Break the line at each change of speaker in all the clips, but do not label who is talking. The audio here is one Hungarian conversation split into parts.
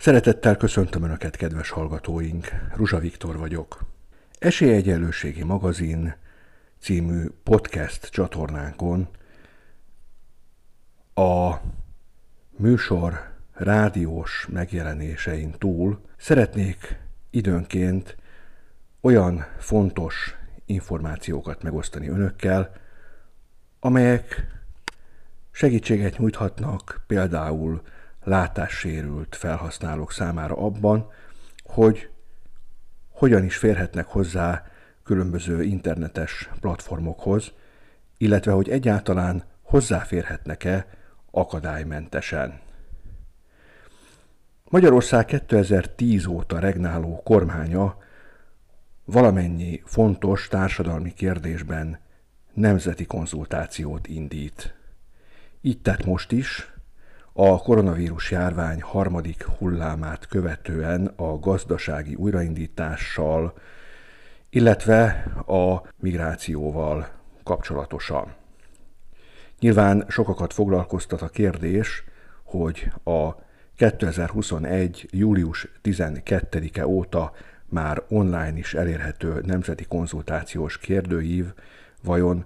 Szeretettel köszöntöm Önöket, kedves hallgatóink! Ruzsa Viktor vagyok. Esélyegyenlőségi magazin című podcast csatornánkon a műsor rádiós megjelenésein túl szeretnék időnként olyan fontos információkat megosztani önökkel, amelyek segítséget nyújthatnak például látássérült felhasználók számára abban, hogy hogyan is férhetnek hozzá különböző internetes platformokhoz, illetve hogy egyáltalán hozzáférhetnek-e akadálymentesen. Magyarország 2010 óta regnáló kormánya valamennyi fontos társadalmi kérdésben nemzeti konzultációt indít. Így tett most is, a koronavírus járvány harmadik hullámát követően a gazdasági újraindítással, illetve a migrációval kapcsolatosan. Nyilván sokakat foglalkoztat a kérdés, hogy a 2021. július 12-e óta már online is elérhető nemzeti konzultációs kérdőív vajon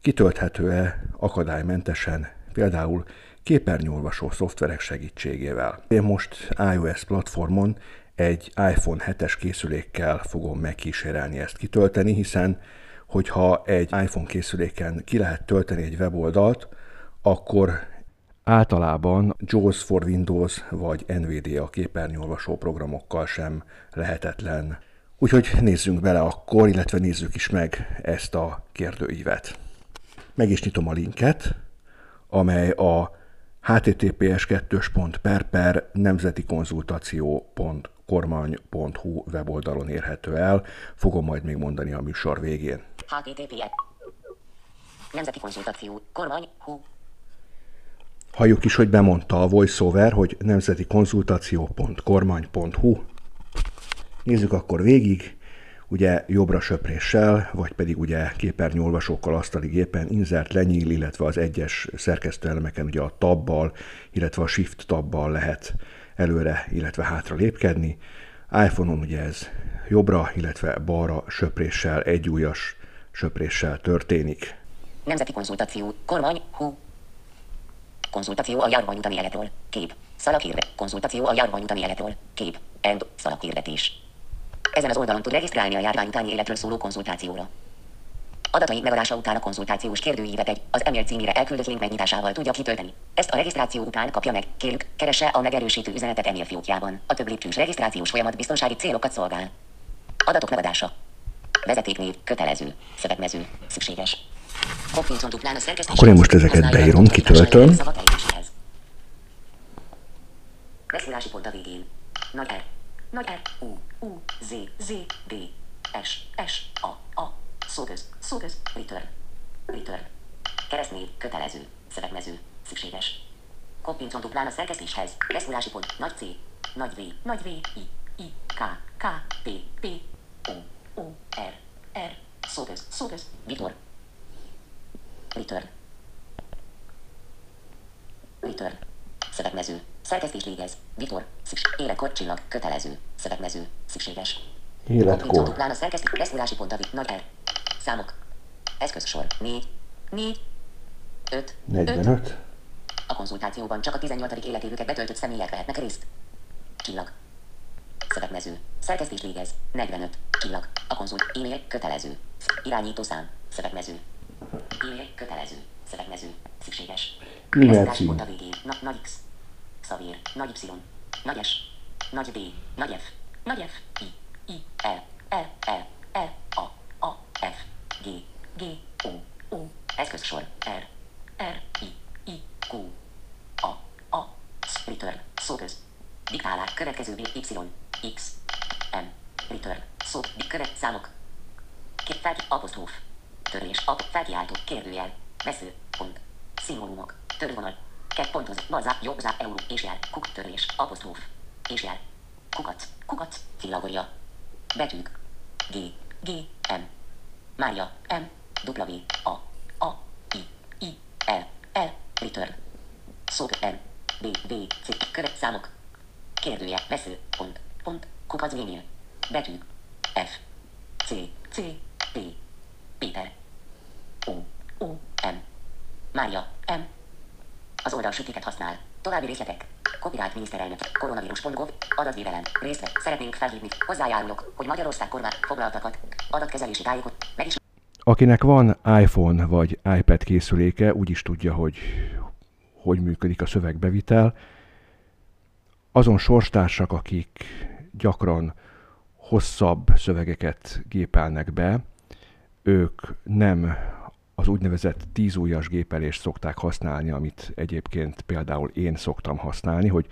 kitölthető-e akadálymentesen, például képernyőolvasó szoftverek segítségével. Én most iOS platformon egy iPhone 7-es készülékkel fogom megkísérelni ezt kitölteni, hiszen hogyha egy iPhone készüléken ki lehet tölteni egy weboldalt, akkor általában JAWS for Windows vagy NVIDIA képernyőolvasó programokkal sem lehetetlen. Úgyhogy nézzünk bele akkor, illetve nézzük is meg ezt a kérdőívet. Meg is nyitom a linket, amely a https per per nemzeti konzultáció.kormány.hu weboldalon érhető el. Fogom majd még mondani a műsor végén. https Nemzeti konzultáció kormány.hu Halljuk is, hogy bemondta a voiceover, hogy nemzeti konzultáció.kormány.hu. Nézzük akkor végig ugye jobbra söpréssel, vagy pedig ugye képernyőolvasókkal asztali gépen insert lenyíl, illetve az egyes szerkesztőelemeken ugye a tabbal, illetve a shift tabbal lehet előre, illetve hátra lépkedni. iPhone-on ugye ez jobbra, illetve balra söpréssel, egyújas söpréssel történik.
Nemzeti konzultáció, kormány, hú. Konzultáció a járvány utáni életről. Kép. Szalakírve. Konzultáció a járvány utáni életről. Kép. End. Szalakírvetés. Ezen az oldalon tud regisztrálni a járvány utáni életről szóló konzultációra. Adatai megadása után a konzultációs kérdőívet egy, az e-mail címére elküldött link megnyitásával tudja kitölteni. Ezt a regisztráció után kapja meg, kérjük, keresse a megerősítő üzenetet e-mail fiókjában. A több lépcsős regisztrációs folyamat biztonsági célokat szolgál. Adatok megadása. Vezetéknév, kötelező, szövegmező, szükséges.
Akkor én most ezeket beírom, kitöltöm.
Megszólási pont a végén. Nagy R. Nagy R. U. U. Z. Z. D. S. S. A. A. Szóköz. Szóköz. Return. Return. Keresztnév. Kötelező. Szövegmező. Szükséges. Koppincon duplán a szerkesztéshez. Beszólási pont. Nagy C. Nagy V. Nagy V. I. I. K. K. P. P. O. O. R. R. Szóköz. Szóköz. Vitor. Return. Return. Szövegmező. Szerkesztés végez. Vitor. Szükség. Életkor csillag. Kötelező. Szövegmező. Szükséges.
Életkor.
Duplán a szerkesztés. Leszúrási pont Nagy R. Számok. Eszközsor. 4. 4. 5.
45.
A konzultációban csak a 18. életévüket betöltött személyek vehetnek részt. Csillag. Szövegmező. Szerkesztés végez. 45. Csillag. A konzult. E-mail. Kötelező. Irányító szám. Szövegmező. E-mail. Kötelező. Szövegmező. Szükséges. Pont a végén. Na, nagy X. Szavér. Nagy Y. Nagy S. Nagy D. Nagy F. Nagy F. I. I. L. L. L. L. A. A. F. G. G. O. O. Eszközsor. R. R. I. I. Q. A. A. Return. Szóköz. Diktálás. Következő Y. X. M. Return. Szó. Követ. Számok. Kép fel. Apostróf. Törés. Ap. Felkiáltó. Kérdőjel. Vesző. Pont. Szimbólumok. Törvonal. Kett pontoz. Balzá. Jobbzá. Euró. És jel. Kuk. Törés. Apostróf. És jel. Kukac. Kukac. Csillagolja. Betűk. G. G. M. Mária. M. W. A. A. I. I. L. L. Return. Szók. N. B. B. C. Követ. Számok. Kérdője, vesző, pont, pont, kukac gmail. Betű. F. C. C. P. Péter. O. O. M. Mária. M. Az oldal sütiket használ. További részletek. Copyright miniszterelnök. Koronavírus.gov. Adatvédelem. Részt vett. Szeretnénk felhívni. Hozzájárulok, hogy Magyarország kormány foglaltakat. Adatkezelési tájékot. Meg is
Akinek van iPhone vagy iPad készüléke, úgy is tudja, hogy hogy működik a szövegbevitel. Azon sorstársak, akik gyakran hosszabb szövegeket gépelnek be, ők nem az úgynevezett tízújas gépelést szokták használni, amit egyébként például én szoktam használni, hogy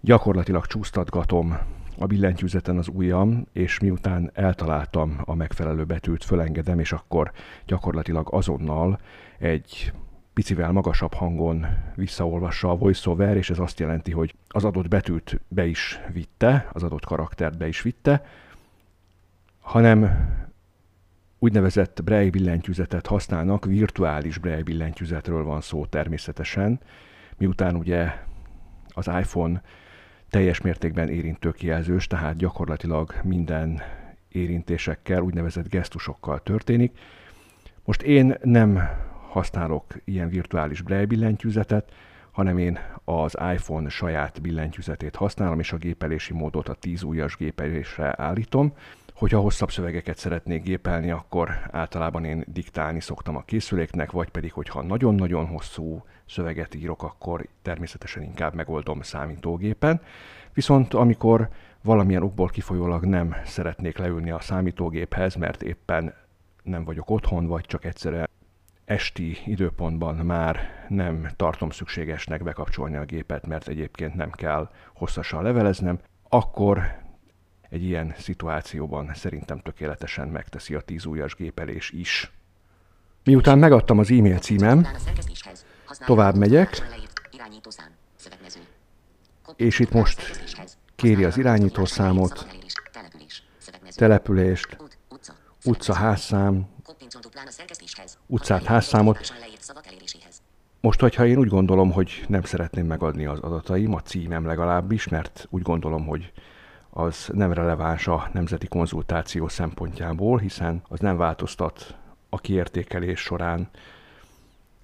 gyakorlatilag csúsztatgatom a billentyűzeten az ujjam, és miután eltaláltam a megfelelő betűt, fölengedem, és akkor gyakorlatilag azonnal egy picivel magasabb hangon visszaolvassa a voiceover, és ez azt jelenti, hogy az adott betűt be is vitte, az adott karaktert be is vitte, hanem úgynevezett Braille billentyűzetet használnak, virtuális Braille billentyűzetről van szó természetesen, miután ugye az iPhone teljes mértékben érintőkijelzős, tehát gyakorlatilag minden érintésekkel, úgynevezett gesztusokkal történik. Most én nem használok ilyen virtuális Braille billentyűzetet, hanem én az iPhone saját billentyűzetét használom, és a gépelési módot a 10 ujjas gépelésre állítom. Hogyha hosszabb szövegeket szeretnék gépelni, akkor általában én diktálni szoktam a készüléknek, vagy pedig, hogyha nagyon-nagyon hosszú szöveget írok, akkor természetesen inkább megoldom számítógépen. Viszont amikor valamilyen okból kifolyólag nem szeretnék leülni a számítógéphez, mert éppen nem vagyok otthon, vagy csak egyszerűen esti időpontban már nem tartom szükségesnek bekapcsolni a gépet, mert egyébként nem kell hosszasan leveleznem, akkor egy ilyen szituációban szerintem tökéletesen megteszi a tíz ujjas gépelés is. Miután megadtam az e-mail címem, tovább megyek, és itt most kéri az irányítószámot, települést, utca, házszám, utcát, házszámot. Most, hogyha én úgy gondolom, hogy nem szeretném megadni az adataim, a címem legalábbis, mert úgy gondolom, hogy az nem releváns a nemzeti konzultáció szempontjából, hiszen az nem változtat a kiértékelés során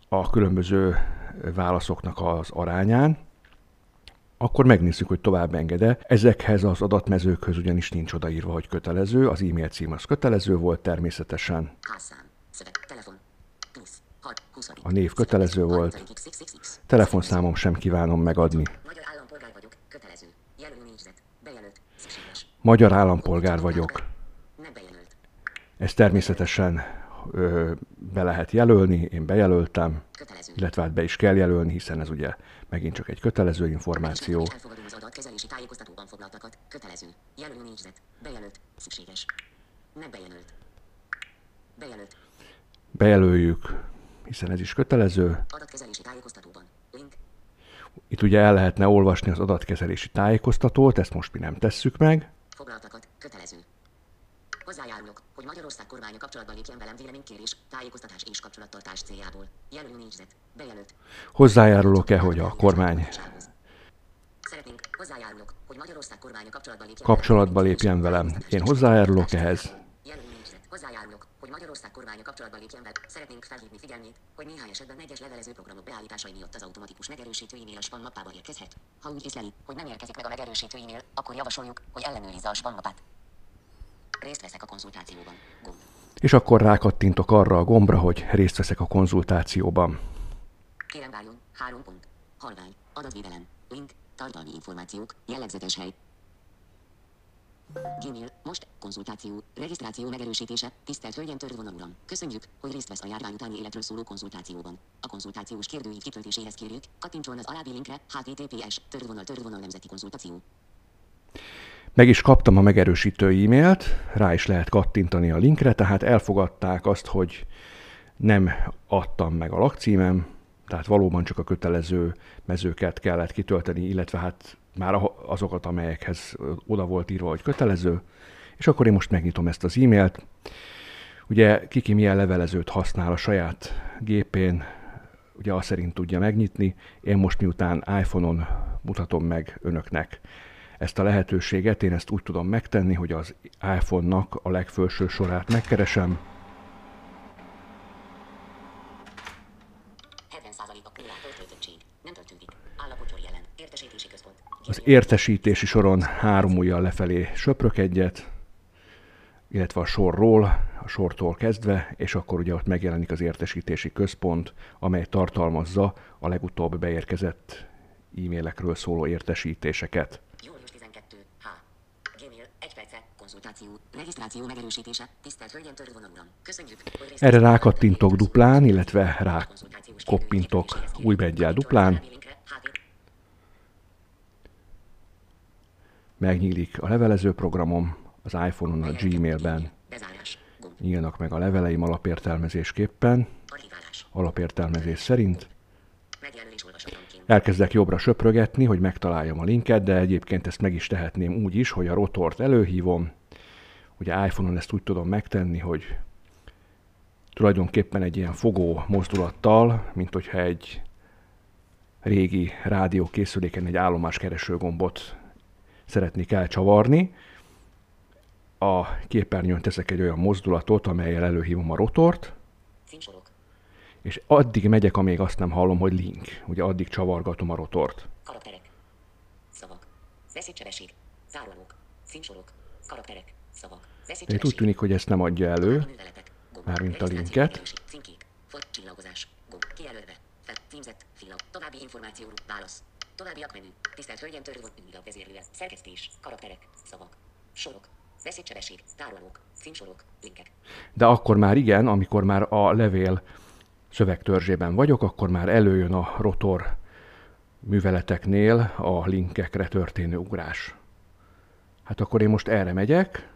a különböző válaszoknak az arányán, akkor megnézzük, hogy tovább engede. Ezekhez az adatmezőkhöz ugyanis nincs odaírva, hogy kötelező, az e-mail cím az kötelező volt természetesen. A név kötelező volt. Telefonszámom sem kívánom megadni. Magyar állampolgár vagyok. Ez természetesen ö, be lehet jelölni, én bejelöltem, illetve hát be is kell jelölni, hiszen ez ugye megint csak egy kötelező információ. Elfogadom az adatkezelési tájékoztatóban foglaltakat. Kötelező. Jelölő négyzet. Bejelölt. Szükséges. Nem bejelölt. Bejelölt. Bejelöljük, hiszen ez is kötelező. Adatkezelési tájékoztatóban. Itt ugye el lehetne olvasni az adatkezelési tájékoztatót, ezt most mi nem tesszük meg. Foglaltakat. Kötelező. Hozzájárulok, hogy Magyarország kormánya kapcsolatban lépjen velem véleménykérés, tájékoztatás és kapcsolattartás céljából. Jelölő négyzet. Bejelölt. Hozzájárulok-e, hogy a kormány Szeretnénk, hozzájárulok, hogy Magyarország kormánya kapcsolatban lépjen, kapcsolatba lépjen velem. Én hozzájárulok ehhez. Hozzájárulok, hogy Magyarország kormánya kapcsolatban lépjen velem. Szeretnénk felhívni figyelmét, hogy néhány esetben egyes levelező programok beállításai miatt az automatikus megerősítő e-mail a spam mappába érkezhet. Ha úgy észleli, hogy nem érkezik meg a megerősítő e-mail, akkor javasoljuk, hogy ellenőrizze a spam mappát. Részt veszek a konzultációban. Gomb. És akkor rákattintok arra a gombra, hogy részt veszek a konzultációban. Kérem várjon, három pont. Halvány, adatvédelem, link, tartalmi információk, jellegzetes hely. Gmail, most, konzultáció, regisztráció megerősítése, tisztelt Hölgyem Törvonal Uram. Köszönjük, hogy részt vesz a járvány utáni életről szóló konzultációban. A konzultációs kérdőív kitöltéséhez kérjük, kattintson az alábbi linkre, https, törvonal törvonal nemzeti konzultáció. Meg is kaptam a megerősítő e-mailt, rá is lehet kattintani a linkre, tehát elfogadták azt, hogy nem adtam meg a lakcímem, tehát valóban csak a kötelező mezőket kellett kitölteni, illetve hát már azokat, amelyekhez oda volt írva, hogy kötelező, és akkor én most megnyitom ezt az e-mailt. Ugye kiki milyen levelezőt használ a saját gépén, ugye azt szerint tudja megnyitni. Én most miután iPhone-on mutatom meg önöknek ezt a lehetőséget, én ezt úgy tudom megtenni, hogy az iPhone-nak a legfelső sorát megkeresem, az értesítési soron három ujjal lefelé söprök egyet, illetve a sorról, a sortól kezdve, és akkor ugye ott megjelenik az értesítési központ, amely tartalmazza a legutóbb beérkezett e-mailekről szóló értesítéseket.
Július 12. H. Gmail. Egy perce. Konzultáció. Regisztráció megerősítése. Tisztelt Hölgyen Törvonal Uram. Köszönjük,
Erre rákattintok duplán, illetve rá koppintok
kérdőív
új beggyel duplán,
linkre. HT.
Megnyílik a levelező programom, az iPhone-on, a Gmailben. nyílnak meg a leveleim alapértelmezésképpen, alapértelmezés szerint. Elkezdek jobbra söprögetni, hogy megtaláljam a linket, de egyébként ezt meg is tehetném úgy is, hogy a rotort előhívom. Ugye iPhone-on ezt úgy tudom megtenni, hogy tulajdonképpen egy ilyen fogó mozdulattal, mint hogyha egy régi rádiókészüléken egy állomáskereső gombot szeretnék elcsavarni. A képernyőn teszek egy olyan mozdulatot, amelyel előhívom a rotort,
Címsorok.
és addig megyek, amíg azt nem hallom, hogy link. Ugye addig csavargatom a rotort.
Karakterek. Szavak. Veszélycsebesség. Záróalók. Címsorok. Karakterek. Szavak.
Itt úgy
Veszélycsebesség.
tűnik, hogy ezt nem adja elő.
Gomb.
Mármint a linket.
Címkék. Fot. Csillagozás. Gomb. Kijelölve. Fel. Címzett. Fila. További információ. Válasz. Továbbiak menü. Tisztelt Hölgyen Törvon Ünlap vezérlője. Szerkesztés. Karakterek. Szavak. Sorok. Veszélycsebesség. Záróalók. Címsorok. Linkek.
De akkor már igen, amikor már a levél szövegtörzsében vagyok, akkor már előjön a rotor műveleteknél a linkekre történő ugrás. Hát akkor én most erre megyek,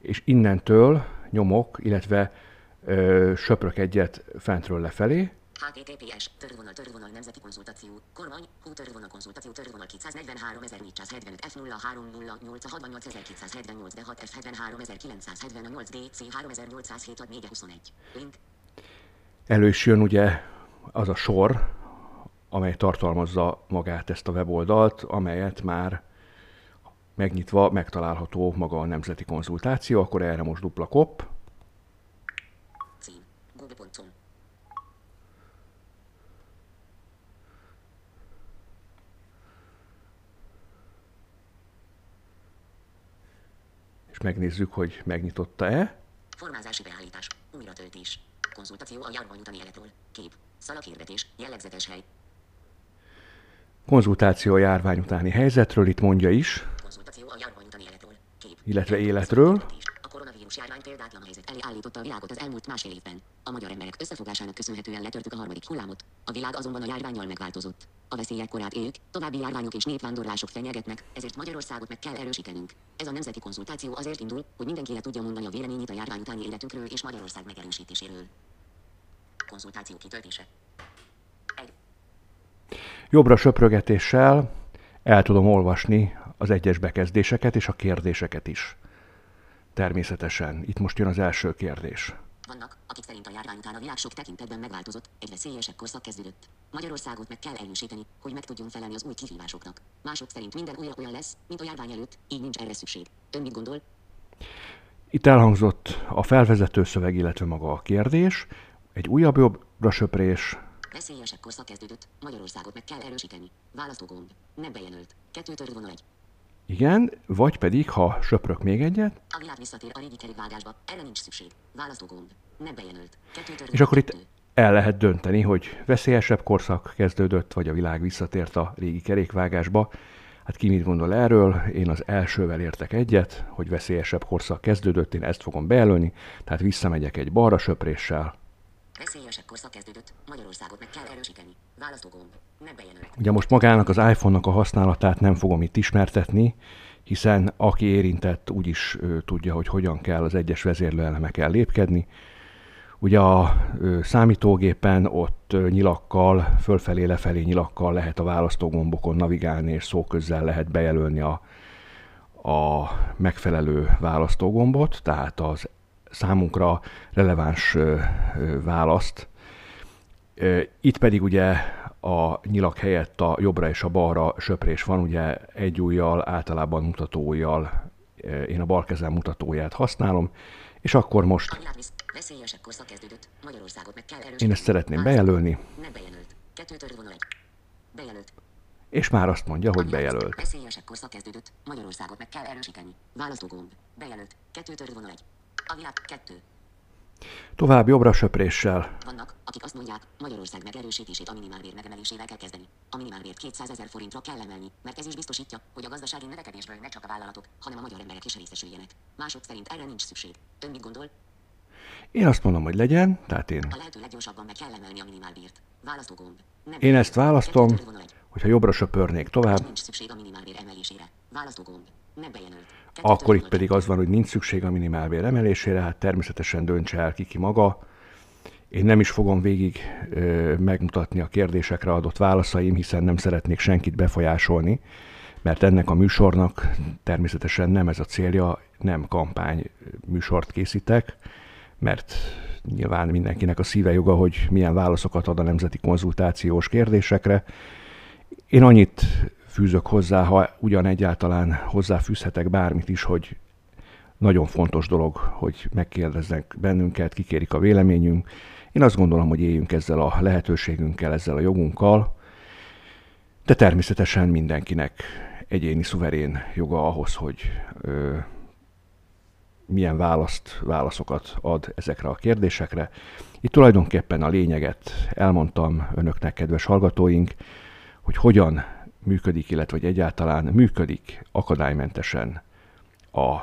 és innentől nyomok, illetve ö, söprök egyet fentről lefelé,
HTTPS, törvonal, törvonal, nemzeti konzultáció, kormány, hú, törvonal, konzultáció, törvonal 243 475 F 0308 68 278 D6 F 73 978 DC 3807 421. Link,
elő is jön ugye az a sor, amely tartalmazza magát ezt a weboldalt, amelyet már megnyitva megtalálható maga a nemzeti konzultáció, akkor erre most dupla kopp,
cím, google.com,
és megnézzük, hogy megnyitotta-e.
formázási beállítás, újratöltés, konzultáció a járvány utáni életről, kép, szalaghirdetés, jellegzetes hely,
Konzultáció a járvány utáni helyzetről, itt mondja is,
konzultáció a járvány utáni életről, kép,
illetve életről.
A koronavírus járvány példátlan helyzet elé állította a világot az elmúlt másfél évben. A magyar emberek összefogásának köszönhetően letörtük a harmadik hullámot. A világ azonban a járványjal megváltozott. A veszélyek korát éljük, további járványok és népvándorlások fenyegetnek, ezért Magyarországot meg kell erősítenünk. Ez a nemzeti konzultáció azért indul, hogy mindenki el tudja mondani a véleményét a járvány utáni életünkről és Magyarország megerősítéséről. Konzultáció kitöltése. 1.
Jobbra söprögetéssel el tudom olvasni az egyes bekezdéseket és a kérdéseket is. Természetesen. Itt most jön az első kérdés.
Vannak, akik szerint a járvány után a világ sok tekintetben megváltozott, egy veszélyesebb korszak kezdődött. Magyarországot meg kell erősíteni, hogy meg tudjunk felelni az új kihívásoknak. Mások szerint minden újra olyan lesz, mint a járvány előtt, így nincs erre szükség. Ön mit gondol?
Itt elhangzott a felvezető szöveg, illetve maga a kérdés, egy újabb jobbra söprés,
Veszélyesebb korszak kezdődött, Magyarországot meg kell erősíteni. Választógomb. Nem bejelölt. Kettő törvonal egy.
Igen, vagy pedig, ha söprök még egyet,
A világ visszatér a régi kerékvágásba, erre nincs szükség. Választógomb. Nem bejelölt.
És akkor itt el lehet dönteni, hogy veszélyesebb korszak kezdődött, vagy a világ visszatért a régi kerékvágásba. Hát ki mit gondol erről? Én az elsővel értek egyet, hogy veszélyesebb korszak kezdődött, én ezt fogom bejelölni, tehát visszamegyek egy balra söpréssel.
Veszélyesebb korszak kezdődött, Magyarországot meg kell erősíteni. Választógomb. Nem bejelölt.
Ugye most magának az iPhone-nak a használatát nem fogom itt ismertetni, hiszen aki érintett úgyis tudja, hogy hogyan kell az egyes vezérlőelemeken lépkedni. Ugye a számítógépen ott nyilakkal, fölfelé-lefelé nyilakkal lehet a választógombokon navigálni, és szóközzel lehet bejelölni a, a megfelelő választógombot, tehát az számunkra releváns választ. Itt pedig ugye a nyilak helyett a jobbra és a balra söprés van, ugye egy ujjal, általában mutatóujjal, én a bal kezem mutatóját használom, és akkor most én ezt szeretném bejelölni. És már azt mondja, hogy bejelölt. Veszélyesekkor kezdődött. Magyarországot meg kell erősíteni. Választógomb. Bejelölt. Kettő törvonal egy. A világ. Kettő. Tovább jobbra söpréssel. Vannak, akik azt mondják, Magyarország megerősítését a minimálbér megemelésével kell kezdeni. A minimálbért 200 ezer forintra kell emelni, mert ez is biztosítja, hogy a gazdasági növekedésből ne csak a vállalatok, hanem a magyar emberek is részesüljenek. Mások szerint erre nincs szükség. Ön mit gondol? Én azt mondom, hogy legyen, tehát én... A lehető leggyorsabban meg kell emelni a minimálbért. Választógomb. Nem én ezt választom, hogyha jobbra söpörnék tovább. Nincs szükség a minimálbér emelésére. Választógomb. Akkor itt pedig az van, hogy nincs szükség a minimálbér emelésére, hát természetesen döntse el ki ki maga. Én nem is fogom végig ö, megmutatni a kérdésekre adott válaszaim, hiszen nem szeretnék senkit befolyásolni, mert ennek a műsornak természetesen nem ez a célja, nem kampány műsort készítek, mert nyilván mindenkinek a szíve joga, hogy milyen válaszokat ad a nemzeti konzultációs kérdésekre. Én annyit fűzök hozzá, ha ugyan egyáltalán hozzáfűzhetek bármit is, hogy nagyon fontos dolog, hogy megkérdeznek bennünket, kikérik a véleményünk. Én azt gondolom, hogy éljünk ezzel a lehetőségünkkel, ezzel a jogunkkal, de természetesen mindenkinek egyéni szuverén joga ahhoz, hogy ö, milyen választ, válaszokat ad ezekre a kérdésekre. Itt tulajdonképpen a lényeget elmondtam önöknek, kedves hallgatóink, hogy hogyan működik, illetve hogy egyáltalán működik akadálymentesen a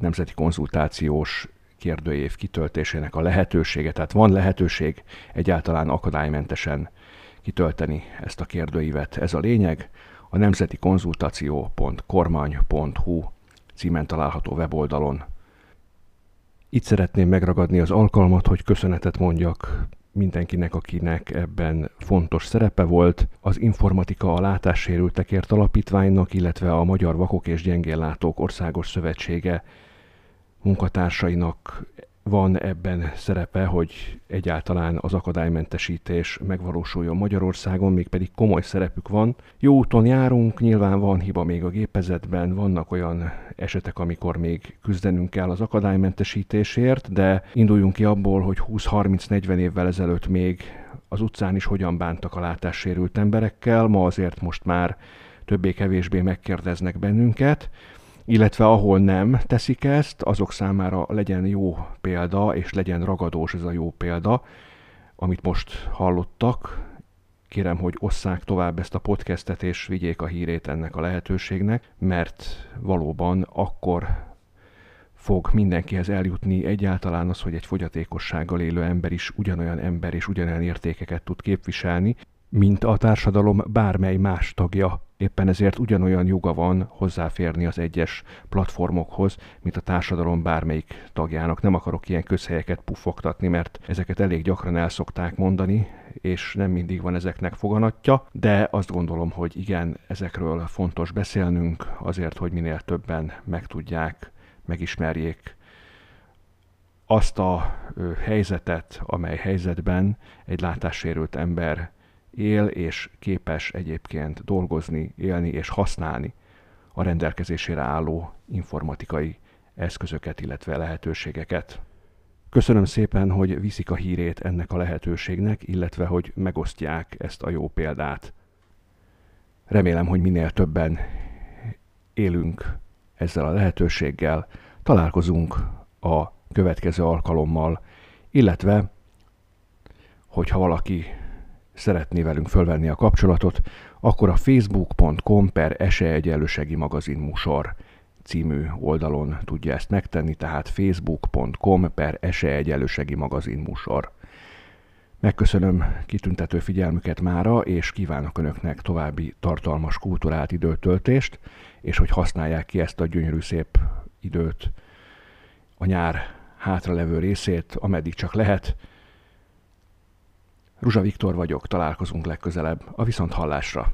nemzeti konzultációs kérdőév kitöltésének a lehetősége. Tehát van lehetőség egyáltalán akadálymentesen kitölteni ezt a kérdőívet. Ez a lényeg. A nemzeti konzultáció.kormány.hu címen található weboldalon. Itt szeretném megragadni az alkalmat, hogy köszönetet mondjak mindenkinek, akinek ebben fontos szerepe volt, az Informatika a Látássérültekért Alapítványnak, illetve a Magyar Vakok és Gyengéllátók Országos Szövetsége munkatársainak van ebben szerepe, hogy egyáltalán az akadálymentesítés megvalósuljon Magyarországon, mégpedig komoly szerepük van. Jó úton járunk, nyilván van hiba még a gépezetben, vannak olyan esetek, amikor még küzdenünk kell az akadálymentesítésért, de induljunk ki abból, hogy 20-30-40 évvel ezelőtt még az utcán is hogyan bántak a látássérült emberekkel, ma azért most már többé-kevésbé megkérdeznek bennünket, illetve ahol nem teszik ezt, azok számára legyen jó példa, és legyen ragadós ez a jó példa, amit most hallottak. Kérem, hogy osszák tovább ezt a podcastet, és vigyék a hírét ennek a lehetőségnek, mert valóban akkor fog mindenkihez eljutni egyáltalán az, hogy egy fogyatékossággal élő ember is ugyanolyan ember és ugyanolyan értékeket tud képviselni, mint a társadalom bármely más tagja. Éppen ezért ugyanolyan joga van hozzáférni az egyes platformokhoz, mint a társadalom bármelyik tagjának. Nem akarok ilyen közhelyeket puffogtatni, mert ezeket elég gyakran el szokták mondani, és nem mindig van ezeknek foganatja, de azt gondolom, hogy igen, ezekről fontos beszélnünk, azért, hogy minél többen megtudják, megismerjék azt a helyzetet, amely helyzetben egy látássérült ember él és képes egyébként dolgozni, élni és használni a rendelkezésére álló informatikai eszközöket, illetve lehetőségeket. Köszönöm szépen, hogy viszik a hírét ennek a lehetőségnek, illetve hogy megosztják ezt a jó példát. Remélem, hogy minél többen élünk ezzel a lehetőséggel, találkozunk a következő alkalommal, illetve hogyha valaki szeretné velünk fölvenni a kapcsolatot, akkor a facebook.com per esélyegyenlőségi magazin musor című oldalon tudja ezt megtenni, tehát facebook.com per esélyegyenlőségi magazin musor. Megköszönöm kitüntető figyelmüket mára, és kívánok Önöknek további tartalmas kulturált időtöltést, és hogy használják ki ezt a gyönyörű szép időt, a nyár hátralevő részét, ameddig csak lehet, Ruzsa Viktor vagyok, találkozunk legközelebb a Viszonthallásra.